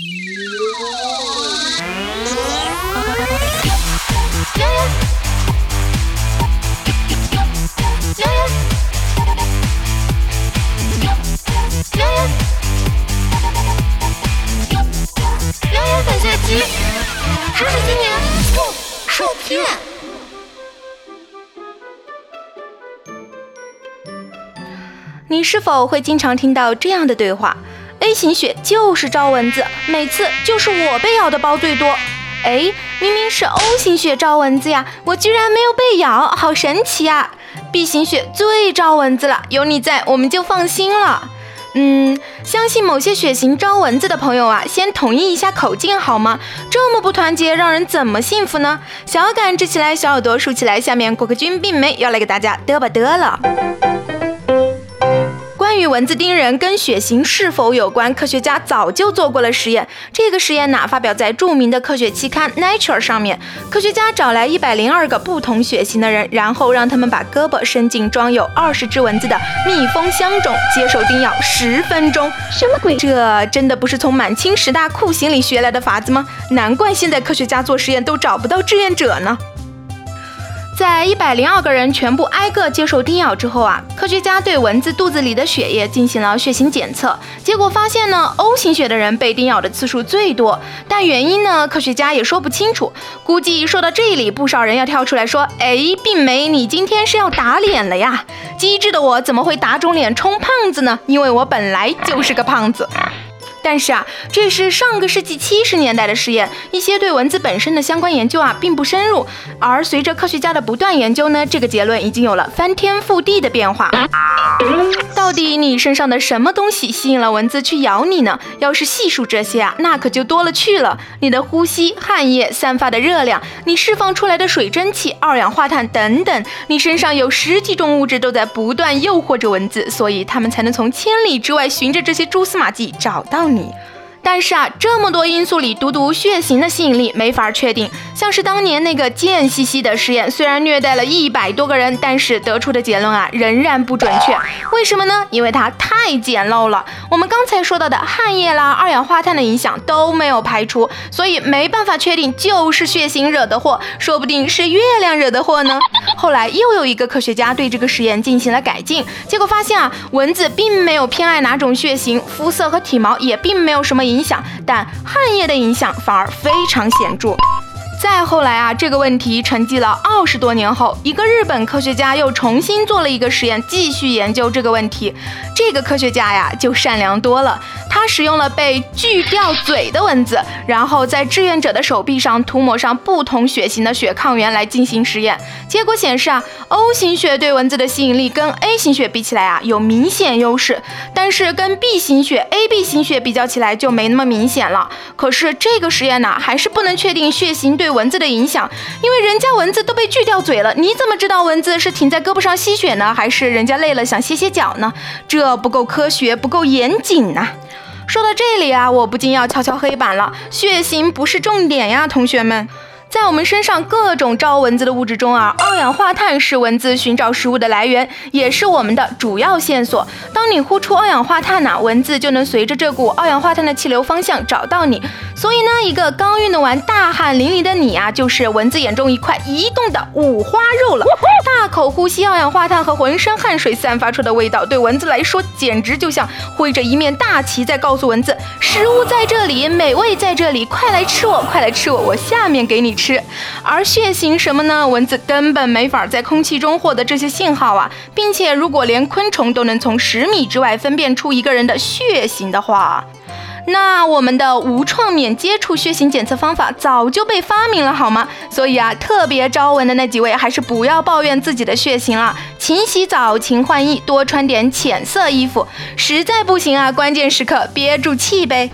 知识青年不受骗。你是否会经常听到这样的对话？A 型血就是招蚊子，每次就是我被咬的包最多。哎，明明是 O 型血招蚊子呀，我居然没有被咬，好神奇呀！B 型血最招蚊子了，有你在，我们就放心了。嗯，相信某些血型招蚊子的朋友啊，先统一一下口径好吗？这么不团结，让人怎么幸福呢？小耳杆支起来，小耳朵竖起来，下面果壳君并没要来给大家嘚吧嘚了。关于蚊子叮人跟血型是否有关，科学家早就做过了实验。这个实验呢，发表在著名的科学期刊《Nature》上面。科学家找来一百零二个不同血型的人，然后让他们把胳膊伸进装有二十只蚊子的密封箱中，接受叮咬十分钟。什么鬼？这真的不是从满清十大酷刑里学来的法子吗？难怪现在科学家做实验都找不到志愿者呢。在一百零二个人全部挨个接受叮咬之后啊，科学家对蚊子肚子里的血液进行了血型检测，结果发现呢，O 型血的人被叮咬的次数最多，但原因呢，科学家也说不清楚。估计说到这里，不少人要跳出来说：“哎，病梅，你今天是要打脸了呀？机智的我怎么会打肿脸充胖子呢？因为我本来就是个胖子。”但是啊，这是上个世纪七十年代的试验，一些对蚊子本身的相关研究啊，并不深入。而随着科学家的不断研究呢，这个结论已经有了翻天覆地的变化。到底你身上的什么东西吸引了蚊子去咬你呢？要是细数这些啊，那可就多了去了。你的呼吸、汗液散发的热量，你释放出来的水蒸气、二氧化碳等等，你身上有十几种物质都在不断诱惑着蚊子，所以它们才能从千里之外寻着这些蛛丝马迹找到。你。但是啊，这么多因素里，独独血型的吸引力没法确定。像是当年那个贱兮兮的实验，虽然虐待了一百多个人，但是得出的结论啊，仍然不准确。为什么呢？因为它太简陋了。我们刚才说到的汗液啦、二氧化碳的影响都没有排除，所以没办法确定就是血型惹的祸，说不定是月亮惹的祸呢。后来又有一个科学家对这个实验进行了改进，结果发现啊，蚊子并没有偏爱哪种血型，肤色和体毛也并没有什么。影响，但汗液的影响反而非常显著。再后来啊，这个问题沉寂了二十多年后，一个日本科学家又重新做了一个实验，继续研究这个问题。这个科学家呀，就善良多了。他使用了被锯掉嘴的蚊子，然后在志愿者的手臂上涂抹上不同血型的血抗原来进行实验。结果显示啊，O 型血对蚊子的吸引力跟 A 型血比起来啊，有明显优势。但是跟 B 型血、AB 型血比较起来就没那么明显了。可是这个实验呢，还是不能确定血型对蚊子的影响，因为人家蚊子都被锯掉嘴了，你怎么知道蚊子是停在胳膊上吸血呢，还是人家累了想歇歇脚呢？这不够科学，不够严谨呐！说到这里啊，我不禁要敲敲黑板了，血型不是重点呀，同学们。在我们身上各种招蚊子的物质中啊，二氧化碳是蚊子寻找食物的来源，也是我们的主要线索。当你呼出二氧化碳呢，蚊子就能随着这股二氧化碳的气流方向找到你。所以呢，一个刚运动完、大汗淋漓的你啊，就是蚊子眼中一块移动的五花肉了。大口呼吸二氧化碳和浑身汗水散发出的味道，对蚊子来说简直就像挥着一面大旗在告诉蚊子：食物在这里，美味在这里，快来吃我，快来吃我，我下面给你。吃，而血型什么呢？蚊子根本没法在空气中获得这些信号啊，并且如果连昆虫都能从十米之外分辨出一个人的血型的话，那我们的无创免接触血型检测方法早就被发明了，好吗？所以啊，特别招蚊的那几位还是不要抱怨自己的血型了，勤洗澡，勤换衣，多穿点浅色衣服。实在不行啊，关键时刻憋住气呗。